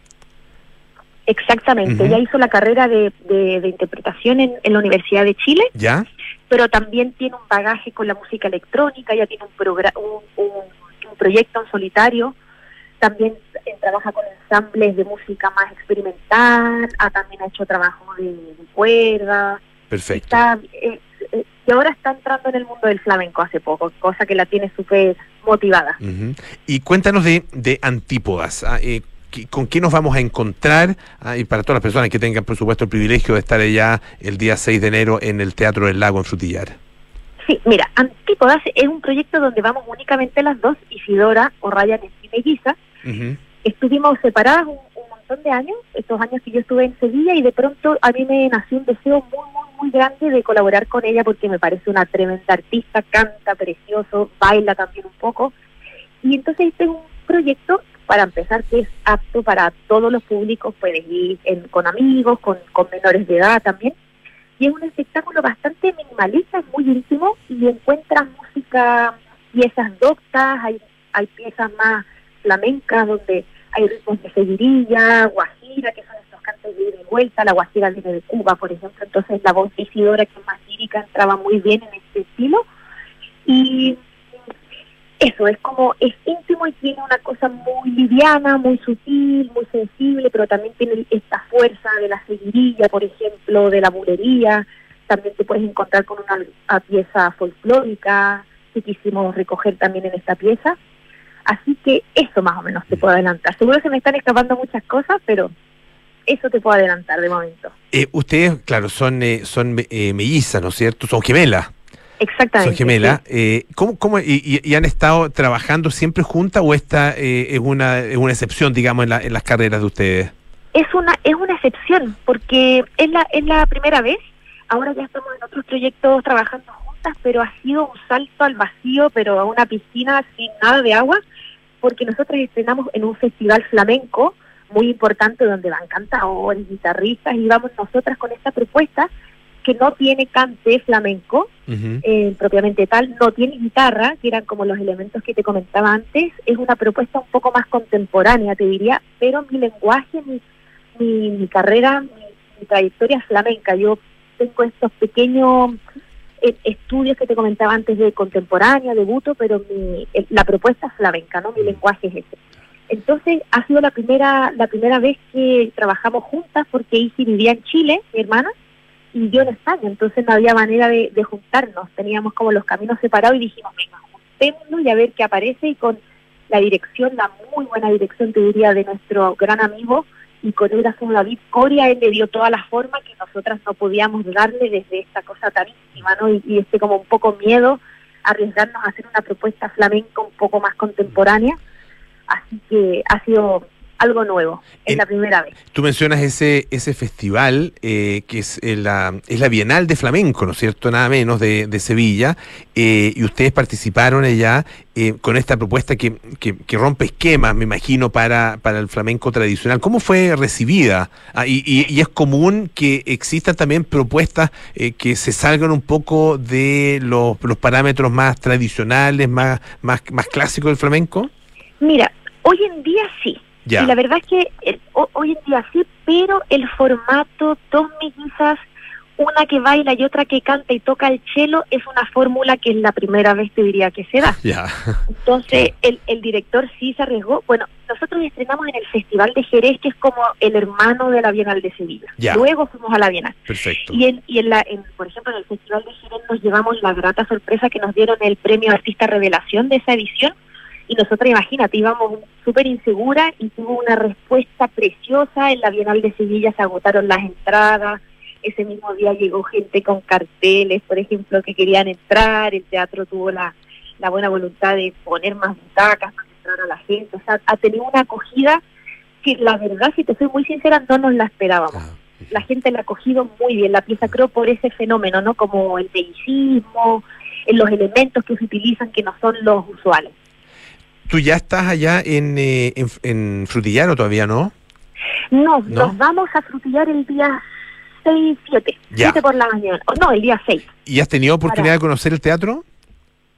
Exactamente, ella hizo la carrera de, de, interpretación en, en, la Universidad de Chile. ¿Ya? Pero también tiene un bagaje con la música electrónica, ella tiene un, un, un, proyecto en solitario, también trabaja con ensambles de música más experimental, ha, también ha hecho trabajo de, cuerda. Perfecto. Eh, eh, y ahora está entrando en el mundo del flamenco hace poco, cosa que la tiene súper motivada. Y cuéntanos de, de Antípodas. Ah, eh, con qué nos vamos a encontrar ah, y para todas las personas que tengan, por supuesto, el privilegio de estar allá el día 6 de enero en el Teatro del Lago en Frutillar. Sí, mira, Antípodas es un proyecto donde vamos únicamente las dos, Isidora o Ryan y Melliza. Estuvimos separadas un, montón de años, estos años que yo estuve en Sevilla, y de pronto a mí me nació un deseo muy, muy, muy grande de colaborar con ella porque me parece una tremenda artista, canta precioso, baila también un poco. Y entonces este es un proyecto para empezar, que es apto para todos los públicos, puedes ir con amigos, con, menores de edad también. Y es un espectáculo bastante minimalista, es muy íntimo y encuentras música, piezas doctas, hay, hay piezas más flamencas donde hay ritmos de seguirilla, guajira, que son estos cantos de ida y vuelta, la guajira viene de Cuba, por ejemplo, entonces la voz de Isidora, que es más lírica, entraba muy bien en este estilo. Y eso, es como, es íntimo y tiene una cosa muy liviana, muy sutil, muy sensible, pero también tiene esta fuerza de la seguirilla, por ejemplo, de la bulería, también te puedes encontrar con una, pieza folclórica que quisimos recoger también en esta pieza. Así que eso más o menos te puedo adelantar. Seguro se me están escapando muchas cosas, pero eso te puedo adelantar de momento. Eh, ustedes, claro, son, eh, son eh, mellizas, ¿no es cierto? Son gemelas. Exactamente. Son gemelas. Eh, ¿cómo, cómo, y, han estado trabajando siempre juntas o esta eh, es, una, es una excepción, digamos, en, la, en las carreras de ustedes? Es una, es una excepción, porque es la, es la primera vez. Ahora ya estamos en otros proyectos trabajando juntas, pero ha sido un salto al vacío, pero a una piscina sin nada de agua, porque nosotros estrenamos en un festival flamenco muy importante donde van cantadores, guitarristas, y vamos nosotras con esta propuesta que no tiene cante flamenco, eh, propiamente tal, no tiene guitarra, que eran como los elementos que te comentaba antes, es una propuesta un poco más contemporánea, te diría, pero mi lenguaje, mi, mi, carrera, mi, trayectoria es flamenca. Yo tengo estos pequeños eh, estudios que te comentaba antes de contemporánea, de buto, pero mi, la propuesta es flamenca, ¿no? Mi lenguaje es ese. Entonces ha sido la primera la primera vez que trabajamos juntas porque Isi vivía en Chile, mi hermana, y yo en España, entonces no había manera de, juntarnos, teníamos como los caminos separados y dijimos, venga, juntémonos y a ver qué aparece y con la dirección, la muy buena dirección, te diría, de nuestro gran amigo y coreógrafo David Coria, él le dio toda la forma que nosotras no podíamos darle desde esta cosa tan íntima, ¿no? Y, y este como un poco miedo arriesgarnos a hacer una propuesta flamenca un poco más contemporánea. Así que ha sido algo nuevo. Es la primera vez. Tú mencionas ese ese festival eh, que es eh, la, es la Bienal de Flamenco, ¿no es cierto? Nada menos de, de Sevilla. Eh, y ustedes participaron allá con esta propuesta que, que, rompe esquemas, me imagino, para, para el flamenco tradicional. ¿Cómo fue recibida? Ah, y, y, es común que existan también propuestas que se salgan un poco de los, los parámetros más tradicionales, más, más, más clásicos del flamenco. Mira, hoy en día sí y la verdad es que hoy en día sí, pero el formato dos mellizas, una que baila y otra que canta y toca el cello es una fórmula que es la primera vez te diría que se da. [LAUGHS] Entonces el, el director sí se arriesgó. Bueno, nosotros estrenamos en el Festival de Jerez, que es como el hermano de la Bienal de Sevilla. Luego fuimos a la Bienal. Perfecto. Y, en, y en la, en, por ejemplo, en el Festival de Jerez nos llevamos la grata sorpresa que nos dieron el premio Artista Revelación de esa edición. Y nosotros, imagínate, íbamos súper inseguras y tuvo una respuesta preciosa. En la Bienal de Sevilla se agotaron las entradas. Ese mismo día llegó gente con carteles, por ejemplo, que querían entrar. El teatro tuvo la, la buena voluntad de poner más butacas para entrar a la gente. O sea, ha tenido una acogida que la verdad, si te soy muy sincera, no nos la esperábamos. La gente la ha acogido muy bien, la pieza creo por ese fenómeno, ¿no? Como el bellísimo, en los elementos que se utilizan que no son los usuales. ¿Tú ya estás allá en, eh, en, en Frutillaro todavía, no? No, ¿No? nos vamos a frutillar el día 6, 7. Ya. 7 por la mañana. Oh, no, el día 6. ¿Y has tenido oportunidad Para- de conocer el teatro?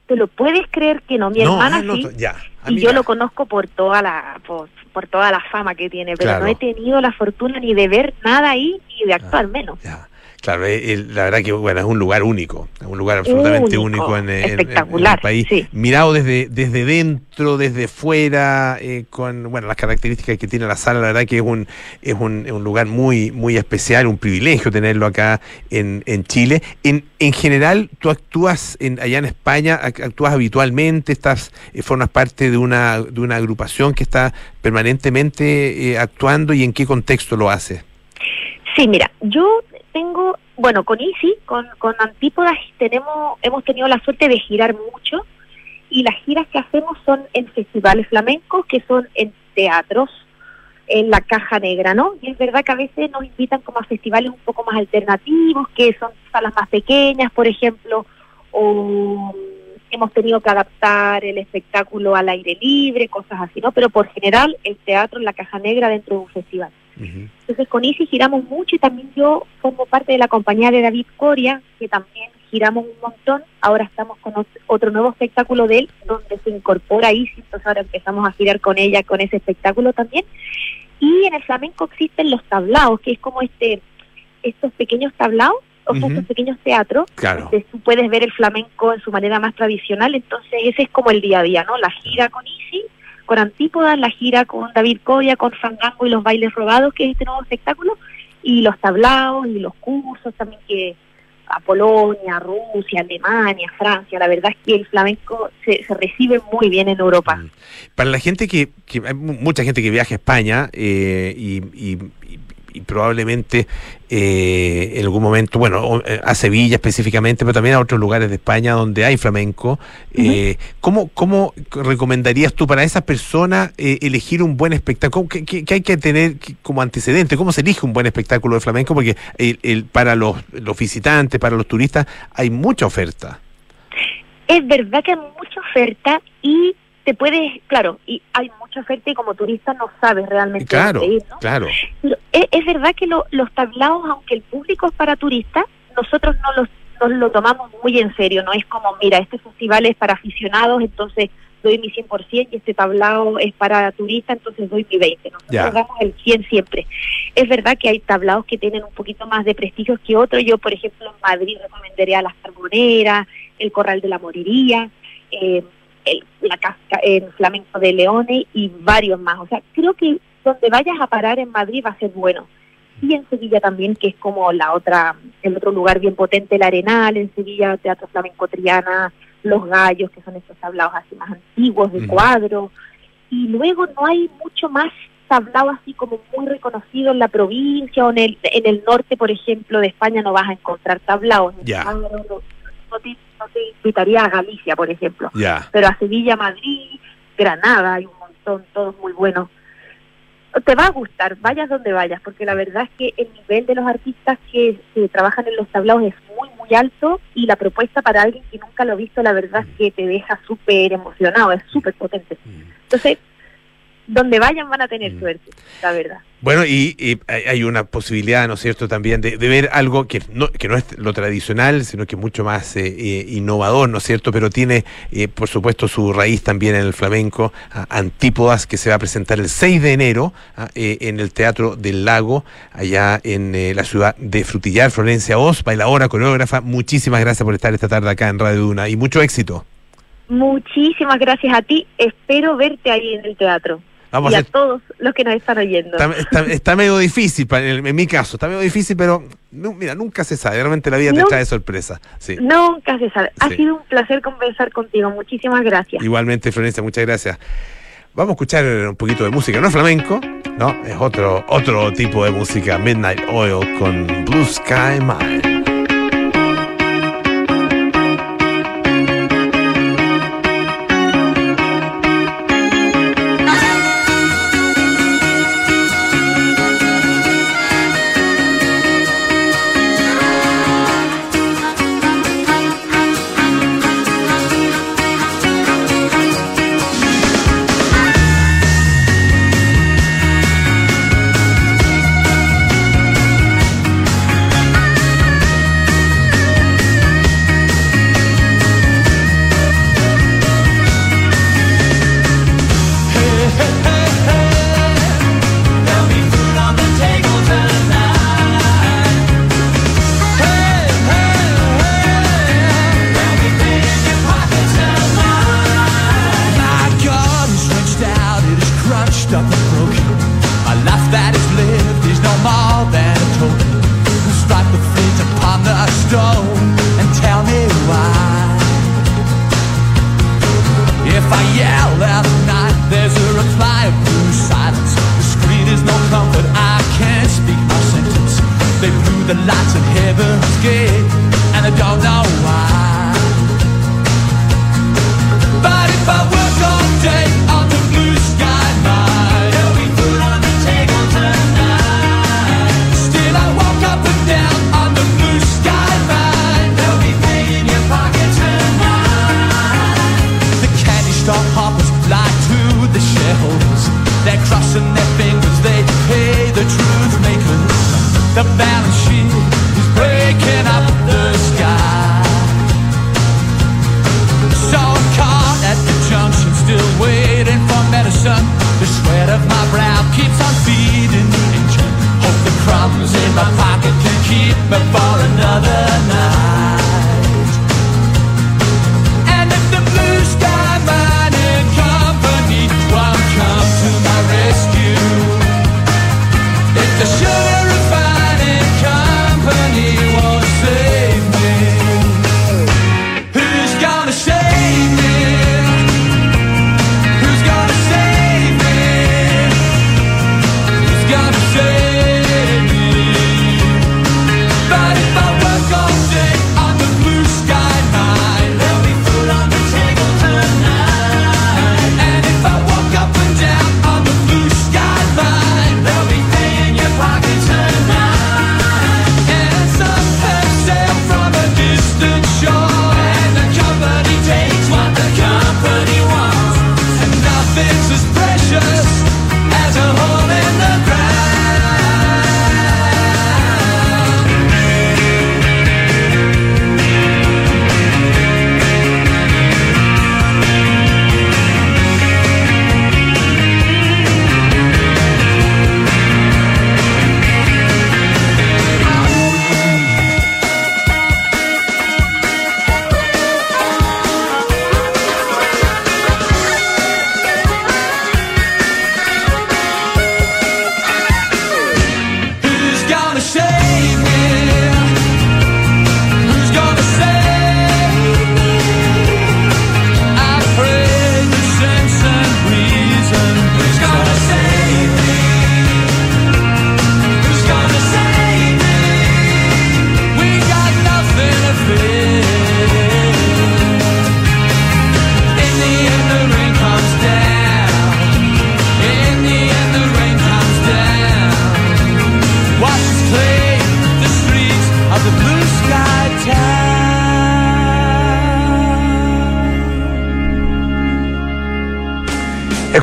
¿Te lo puedes creer que no? Mi No, hermana ah, no, sí. ya. Ah, y mira. yo lo conozco por toda la por, por toda la fama que tiene, pero Claro. no he tenido la fortuna ni de ver nada ahí ni de actuar menos. Claro, eh, el- la verdad que bueno, es un lugar único, es un lugar absolutamente Único, único en, eh, el país. Mirado desde, desde dentro, desde fuera, eh, con bueno las características que tiene la sala, la verdad que es un, es un, es un lugar muy, muy especial, un privilegio tenerlo acá en, en Chile. En, en general, tú actúas en, allá en España, ac- actúas habitualmente, estás, eh, formas parte de una, de una agrupación que está permanentemente eh, actuando y en qué contexto lo haces. Sí, mira, yo tengo, bueno, con Easy, con, con Antípodas, tenemos, hemos tenido la suerte de girar mucho y las giras que hacemos son en festivales flamencos, que son en teatros, en la caja negra, ¿no? Y es verdad que a veces nos invitan como a festivales un poco más alternativos, que son salas más pequeñas, por ejemplo, o hemos tenido que adaptar el espectáculo al aire libre, cosas así, ¿no? Pero por general el teatro en la caja negra dentro de un festival. Entonces con Easy giramos mucho y también yo formo parte de la compañía de David Coria, que también giramos un montón. Ahora estamos con ot- otro nuevo espectáculo de él, donde se incorpora Easy, entonces ahora empezamos a girar con ella con ese espectáculo también. Y en el flamenco existen los tablaos, que es como este estos pequeños tablaos, o sea, Ujú. estos pequeños teatros, Claro. donde tú puedes ver el flamenco en su manera más tradicional, entonces ese es como el día a día, ¿no? La gira con Easy, con Antípodas, la gira con David Coria, con Fandango y los bailes robados, que es este nuevo espectáculo, y los tablaos y los cursos también que a Polonia, Rusia, Alemania, Francia, la verdad es que el flamenco se, recibe muy bien en Europa. Para la gente que, que hay mu- mucha gente que viaja a España eh, y- y probablemente eh, en algún momento, bueno, eh, a Sevilla específicamente, pero también a otros lugares de España donde hay flamenco, eh, ¿cómo, ¿cómo recomendarías tú para esa persona eh, elegir un buen espectáculo? ¿Qué, qué- qué hay que tener como antecedente? ¿Cómo se elige un buen espectáculo de flamenco? Porque el- el- para los, los visitantes, para los turistas, hay mucha oferta. Es verdad que hay mucha oferta y te puedes, claro, y hay mucha oferta y como turista no sabes realmente Claro, dónde ir, ¿no? claro. Pero es, es verdad que lo- los tablaos, aunque el público es para turistas, nosotros no los nos lo tomamos muy en serio, no es como, mira, este festival es para aficionados, entonces doy mi 100% y este tablao es para turistas, entonces doy mi 20%. Nosotros damos el 100 siempre. Es verdad que hay tablaos que tienen un poquito más de prestigio que otros. Yo, por ejemplo, en Madrid recomendaría Las Carboneras, el Corral de la Moriría, eh, el, la casca, el Flamenco de Leones y varios más. O sea, creo que donde vayas a parar en Madrid va a ser bueno. Y en Sevilla también, que es como la otra, el otro lugar bien potente, el Arenal, en Sevilla, Teatro Flamenco Triana, Los Gallos, que son estos tablaos así más antiguos de Ujú. cuadro. Y luego no hay mucho más tablao así como muy reconocido en la provincia o en el, en el norte, por ejemplo, de España no vas a encontrar tablaos. En Ya. Cuadro no, no te, no te invitaría a Galicia, por ejemplo. Ya. Pero a Sevilla, Madrid, Granada, hay un montón, todos muy buenos. Te va a gustar, vayas donde vayas, porque la verdad es que el nivel de los artistas que, que trabajan en los tablaos es muy, muy alto y la propuesta para alguien que nunca lo ha visto, la verdad es que te deja súper emocionado, es súper potente. Entonces, donde vayan van a tener Mm. suerte, la verdad. Bueno, y, y hay una posibilidad, ¿no es cierto?, también de, de ver algo que no, que no es lo tradicional, sino que es mucho más eh, eh, innovador, ¿no es cierto?, pero tiene, eh, por supuesto, su raíz también en el flamenco, ah, Antípodas, que se va a presentar el 6 de enero ah, eh, en el Teatro del Lago, allá en eh, la ciudad de Frutillar, Florencia Oz, bailadora, coreógrafa. Muchísimas gracias por estar esta tarde acá en Radio Duna y mucho éxito. Muchísimas gracias a ti. Espero verte ahí en el teatro. Vamos y a todos los que nos están oyendo. Está, está- está medio difícil, en, en mi caso, está medio difícil, pero mira, nunca se sabe, realmente la vida te trae sorpresa. Sí. Nunca se sabe. Ha Sí. sido un placer conversar contigo. Muchísimas gracias. Igualmente, Florencia, muchas gracias. Vamos a escuchar un poquito de música, no es flamenco, no, es otro, otro tipo de música, Midnight Oil con Blue Sky Mine.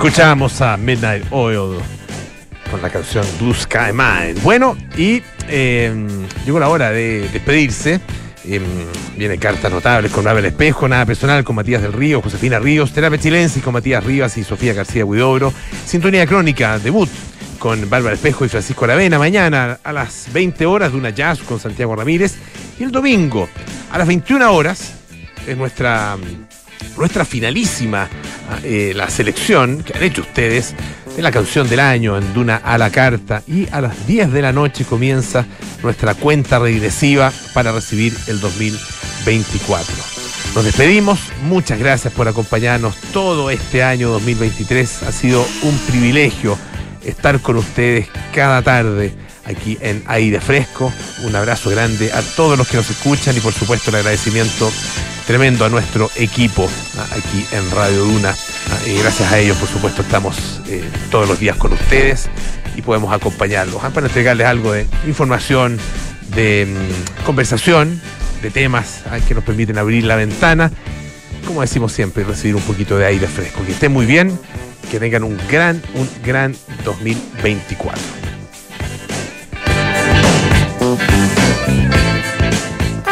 Escuchamos a Midnight Oil con la canción Blue Sky Mine. Bueno, y eh, llegó la hora de despedirse. Eh, viene cartas notables con Abel Espejo, nada personal con Matías del Río, Josefina Ríos, Terapia Chilensis con Matías Rivas y Sofía García Huidobro, Sintonía Crónica, debut con Bárbara Espejo y Francisco Aravena, mañana a las 20 horas de una jazz con Santiago Ramírez y el domingo a las 21 horas es nuestra, nuestra finalísima eh, la selección que han hecho ustedes de la canción del año en Duna a la carta y a las 10 de la noche comienza nuestra cuenta regresiva para recibir el 2024. Nos despedimos, muchas gracias por acompañarnos todo este año 2023, ha sido un privilegio estar con ustedes cada tarde aquí en Aire Fresco. Un abrazo grande a todos los que nos escuchan y por supuesto el agradecimiento tremendo a nuestro equipo ah, aquí en Radio Duna. Ah, y gracias a ellos, por supuesto, estamos eh, todos los días con ustedes y podemos acompañarlos ah, para entregarles algo de información, de mm, conversación, de temas que nos permiten abrir la ventana. Como decimos siempre, recibir un poquito de aire fresco. Que estén muy bien, que tengan un gran, un gran 2024.